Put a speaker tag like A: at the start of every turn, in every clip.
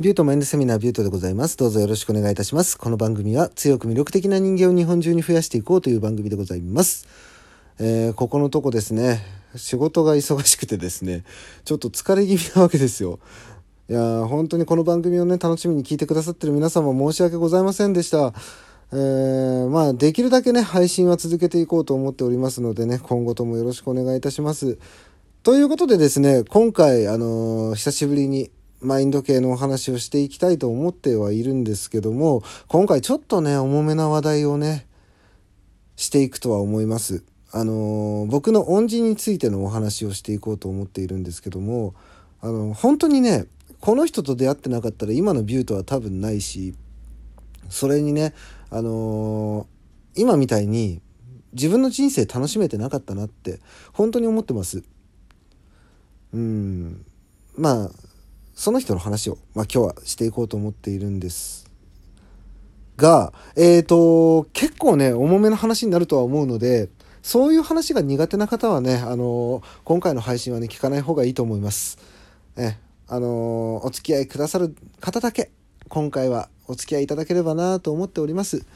A: ビュートマインドセミナービュートでございます。どうぞよろしくお願いいたします。この番組は強く魅力的な人間を日本中に増やしていこうという番組でございます。えーここのとこですね、仕事が忙しくてですね、ちょっと疲れ気味なわけですよ。いやー本当にこの番組をね、楽しみに聞いてくださってる皆様申し訳ございませんでした。えーまあ、できるだけね、配信は続けていこうと思っておりますのでね、今後ともよろしくお願いいたします。ということでですね、今回、あのー久しぶりにマインド系のお話をしていきたいと思ってはいるんですけども、今回ちょっとね、重めな話題をね、していくとは思います。あの僕の恩人についてのお話をしていこうと思っているんですけども、あの本当にね、この人と出会ってなかったら今のビュートは多分ないし、それにね、あのー今みたいに自分の人生楽しめてなかったなって本当に思ってます。うん。まあ、その人の話を、まあ今日はしていこうと思っているんです。が、えっ、と、結構ね、重めの話になるとは思うので、そういう話が苦手な方はね、あの今回の配信はね、聞かない方がいいと思います。え、あのお付き合いくださる方だけ、今回はお付き合いいただければなと思っております。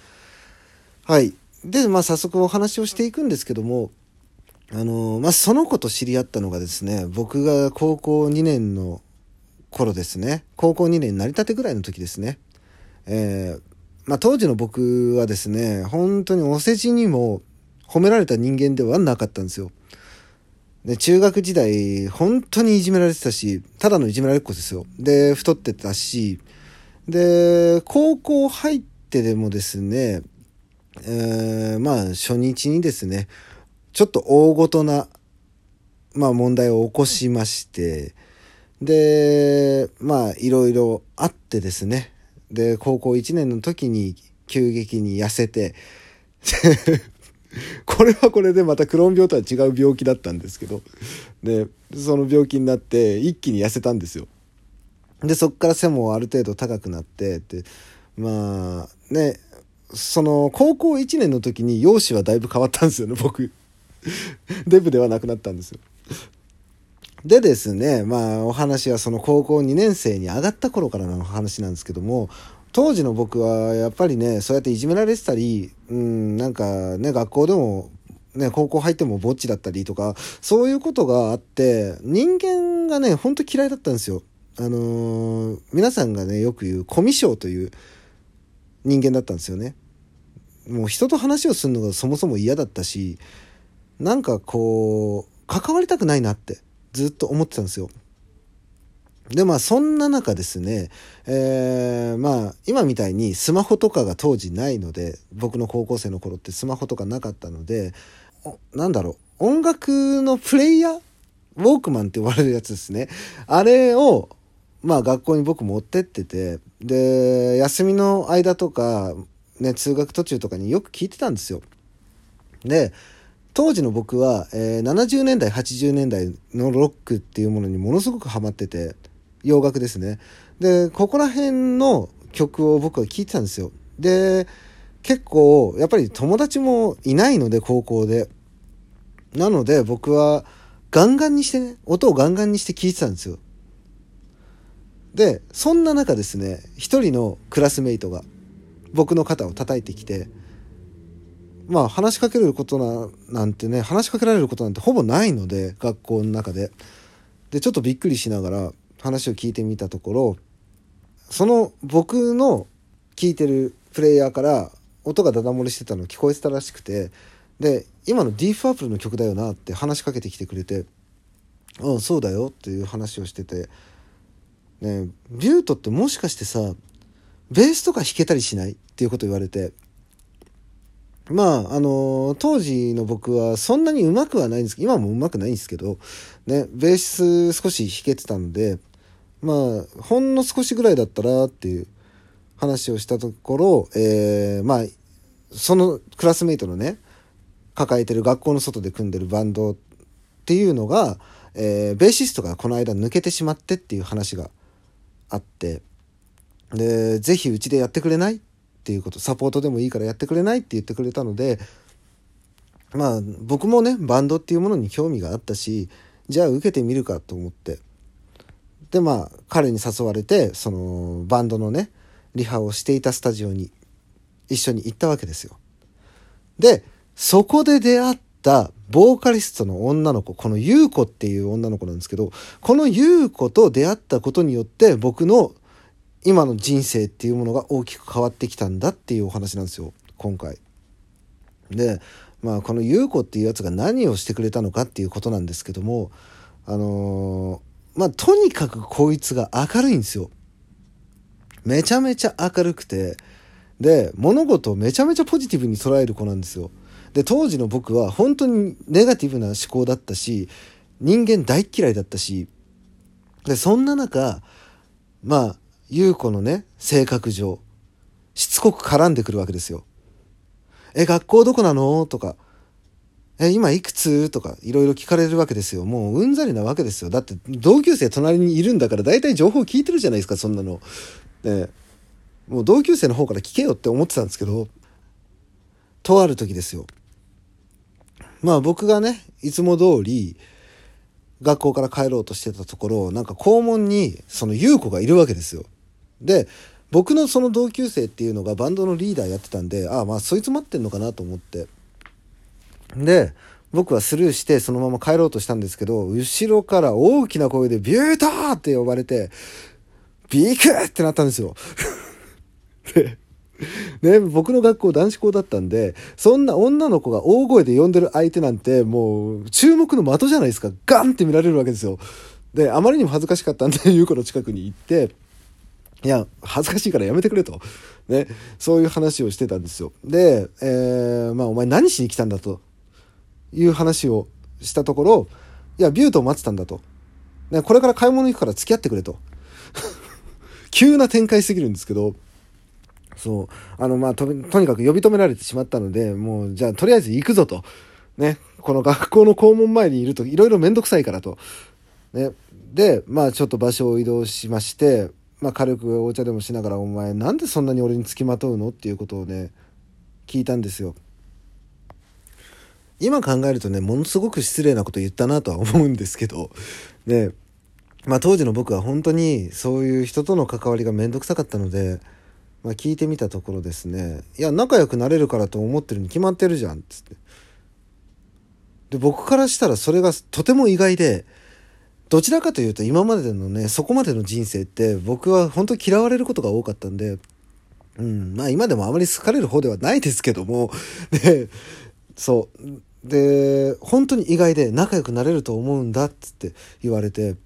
A: はい。で、まあ早速お話をしていくんですけども、あのまあその子と知り合ったのがですね、僕が高校2年の頃ですね、高校2年になりたてぐらいの時ですね。えーまあ当時の僕はですね、本当にお世辞にも褒められた人間ではなかったんですよ。で、中学時代、本当にいじめられてたし、ただのいじめられっ子ですよ。で、太ってたし、で、高校入ってでもですね、えーまあ初日にですね、ちょっと大ごとな、まあ問題を起こしまして、で、まあいろいろあってですね、で、高校1年の時に急激に痩せて、これはこれでまたクローン病とは違う病気だったんですけど、で、その病気になって一気に痩せたんですよ。で、そっから背もある程度高くなって、で、まあ、ね、その高校1年の時に容姿はだいぶ変わったんですよね、僕。デブではなくなったんですよ。でですね、まあお話はその高校2年生に上がった頃からの話なんですけども、当時の僕はやっぱりね、そうやっていじめられてたり、うん、なんかね、学校でも、ね、高校入ってもぼっちだったりとか、そういうことがあって、人間がね、ほんと嫌いだったんですよ。あのー皆さんがね、よく言うコミュ障という人間だったんですよね。もう人と話をするのがそもそも嫌だったし、なんかこう、関わりたくないなってずっと思ってたんですよ。で、まあそんな中ですね、えーまあ今みたいにスマホとかが当時ないので、僕の高校生の頃ってスマホとかなかったので、なんだろう、音楽のプレイヤー？ウォークマンって呼ばれるやつですね。あれを、まあ学校に僕持ってってて、で、休みの間とか、ね、通学途中とかによく聞いてたんですよ。で、当時の僕は、えー70年代、80年代のロックっていうものにものすごくハマってて、洋楽ですね。で、ここら辺の曲を僕は聴いてたんですよ。で、結構、やっぱり友達もいないので、高校で。なので、僕は、ガンガンにしてね、音をガンガンにして聴いてたんですよ。で、そんな中ですね、一人のクラスメイトが、僕の肩を叩いてきて、まあ話しかけることななんてね話しかけられることなんてほぼないので学校の中で。でちょっとびっくりしながら話を聞いてみたところその僕の聞いてるプレイヤーから音がダダ漏れしてたの聞こえてたらしくてで今のディープアップルの曲だよなって話しかけてきてくれて「うんそうだよ」っていう話をしててねビュートってもしかしてさベースとか弾けたりしない？っていうこと言われてまあ、あの当時の僕はそんなに上手くはないんですけど、今も上手くないんですけど、ね、ベース少し弾けてたので、まあ、ほんの少しぐらいだったらっていう話をしたところ、えーまあ、そのクラスメイトのね、抱えてる学校の外で組んでるバンドっていうのが、えーベーシストがこの間抜けてしまってっていう話があって、で、ぜひうちでやってくれない？っていうこと、サポートでもいいからやってくれないって言ってくれたので、まあ僕もね、バンドっていうものに興味があったし、じゃあ受けてみるかと思って。でまあ彼に誘われてそのバンドのねリハをしていたスタジオに一緒に行ったわけですよ。でそこで出会ったボーカリストの女の子この優子っていう女の子なんですけどこの優子と出会ったことによって僕の今の人生っていうものが大きく変わってきたんだっていうお話なんですよ今回。でまあこの優子っていうやつが何をしてくれたのかっていうことなんですけどもあのー、まあとにかくこいつが明るいんですよ。めちゃめちゃ明るくてで物事をめちゃめちゃポジティブに捉える子なんですよ。で当時の僕は本当にネガティブな思考だったし人間大嫌いだったしでそんな中まあ優子のね性格上しつこく絡んでくるわけですよ。え学校どこなの？とかえ今いくつ？とかいろいろ聞かれるわけですよ。もううんざりなわけですよ。だって同級生隣にいるんだから大体情報聞いてるじゃないですかそんなの。ねもう同級生の方から聞けよって思ってたんですけど、とある時ですよ。まあ僕がね、いつも通り、学校から帰ろうとしてたところ、なんか校門にその優子がいるわけですよ。で、僕のその同級生っていうのがバンドのリーダーやってたんで、ああまあそいつ待ってんのかなと思って。で、僕はスルーしてそのまま帰ろうとしたんですけど、後ろから大きな声でビュートーって呼ばれて、ビクってなったんですよ。で、ね、僕の学校男子校だったんで、そんな女の子が大声で呼んでる相手なんて、もう注目の的じゃないですか。ガンって見られるわけですよ。で、あまりにも恥ずかしかったんで、優子の近くに行って、いや、恥ずかしいからやめてくれと。ね、そういう話をしてたんですよ。で、えー、まあ、お前何しに来たんだという話をしたところ、いや、ビュートを待ってたんだと。ね、これから買い物行くから付き合ってくれと。急な展開すぎるんですけど、そう。あの、まあ、と、とにかく呼び止められてしまったので、もう、じゃあ、とりあえず行くぞと。ね。この学校の校門前にいると、いろいろめんどくさいからと。ね。で、まあ、ちょっと場所を移動しまして、まあ、軽くお茶でもしながら、お前、なんでそんなに俺につきまとうの？っていうことをね、聞いたんですよ。今考えるとね、ものすごく失礼なこと言ったなとは思うんですけど、ね、まあ当時の僕は本当にそういう人との関わりがめんどくさかったので、まあ、聞いてみたところですね「いや仲良くなれるからと思ってるに決まってるじゃん」っつってで僕からしたらそれがとても意外でどちらかというと今までのねそこまでの人生って僕は本当嫌われることが多かったんでうんまあ今でもあまり好かれる方ではないですけども でそうで本当に意外で仲良くなれると思うんだっつって言われて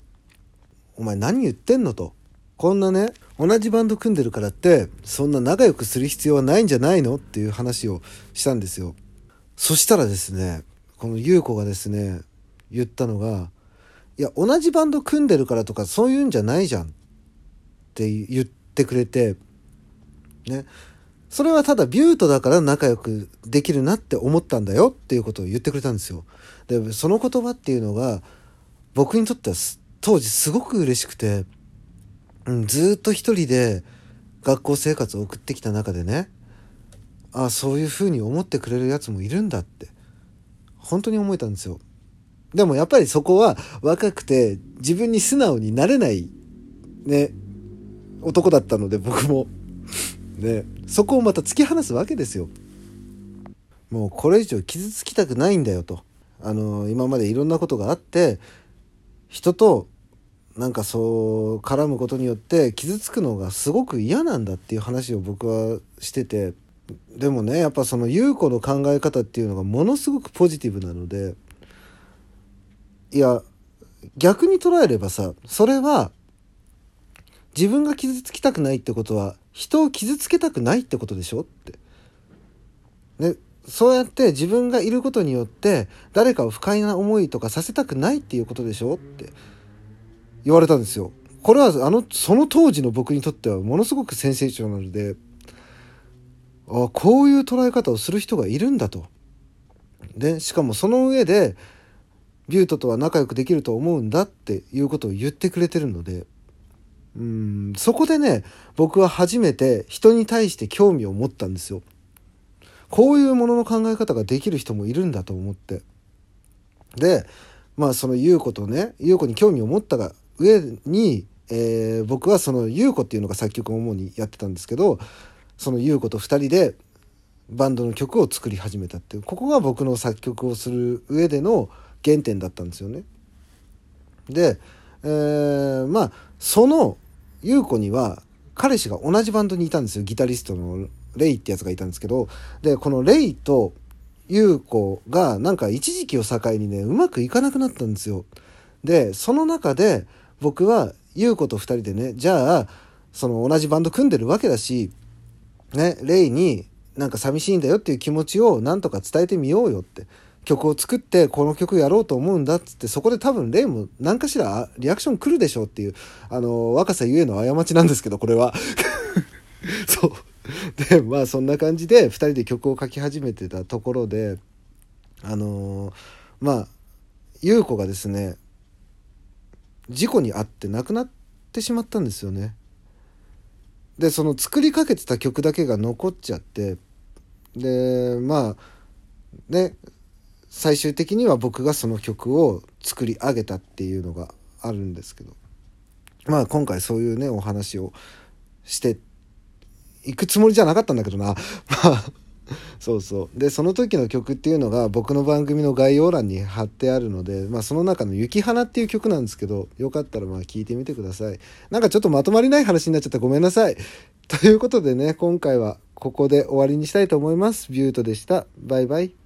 A: 「お前何言ってんの?」と。こんなね同じバンド組んでるからってそんな仲良くする必要はないんじゃないの？っていう話をしたんですよそしたらですねこの優子がですね言ったのがいや同じバンド組んでるからとかそういうんじゃないじゃん。って言ってくれてね。それはただビュートだから仲良くできるなって思ったんだよっていうことを言ってくれたんですよ。でその言葉っていうのが僕にとっては当時すごく嬉しくてうん、ずっと一人で学校生活を送ってきた中でねああそういうふうに思ってくれるやつもいるんだって本当に思えたんですよ。でもやっぱりそこは若くて自分に素直になれないね男だったので僕も。ね。そこをまた突き放すわけですよ。もうこれ以上傷つきたくないんだよと。あの今までいろんなことがあって人となんかそう絡むことによって傷つくのがすごく嫌なんだっていう話を僕はしてて。でもねやっぱその優子の考え方っていうのがものすごくポジティブなのでいや逆に捉えればさそれは自分が傷つきたくないってことは人を傷つけたくないってことでしょって。ね、そうやって自分がいることによって誰かを不快な思いとかさせたくないっていうことでしょって言われたんですよ。これはあのその当時の僕にとってはものすごくセンセーショナルであこういう捉え方をする人がいるんだと。でしかもその上でビュートとは仲良くできると思うんだっていうことを言ってくれてるのでうんそこでね僕は初めて人に対して興味を持ったんですよ。こういうものの考え方ができる人もいるんだと思って。でまあその優子とね優子に興味を持ったが上に、えー、僕はその優子っていうのが作曲を主にやってたんですけどその優子と2人でバンドの曲を作り始めたっていうここが僕の作曲をする上での原点だったんですよね。で、えー、まあその優子には彼氏が同じバンドにいたんですよギタリストのレイってやつがいたんですけどでこのレイと優子がなんか一時期を境にねうまくいかなくなったんですよ。でその中で僕は優子と2人でねじゃあその同じバンド組んでるわけだしねレイになんか寂しいんだよっていう気持ちをなんとか伝えてみようよって曲を作ってこの曲やろうと思うんだっつってそこで多分レイも何かしらリアクション来るでしょうっていうあの若さゆえの過ちなんですけどこれは そうでまあそんな感じで2人で曲を書き始めてたところであのー、まあ優子がですね事故に遭って亡くなってしまったんですよね。でその作りかけてた曲だけが残っちゃってでまあね最終的には僕がその曲を作り上げたっていうのがあるんですけど。まあ今回そういうねお話をしていくつもりじゃなかったんだけどな。ま あそうそう。でその時の曲っていうのが僕の番組の概要欄に貼ってあるので、まあ、その中の「雪花」っていう曲なんですけどよかったらまあ聞いてみてください。なんかちょっとまとまりない話になっちゃった。ごめんなさい。ということでね今回はここで終わりにしたいと思います。ビュートでした。バイバイ。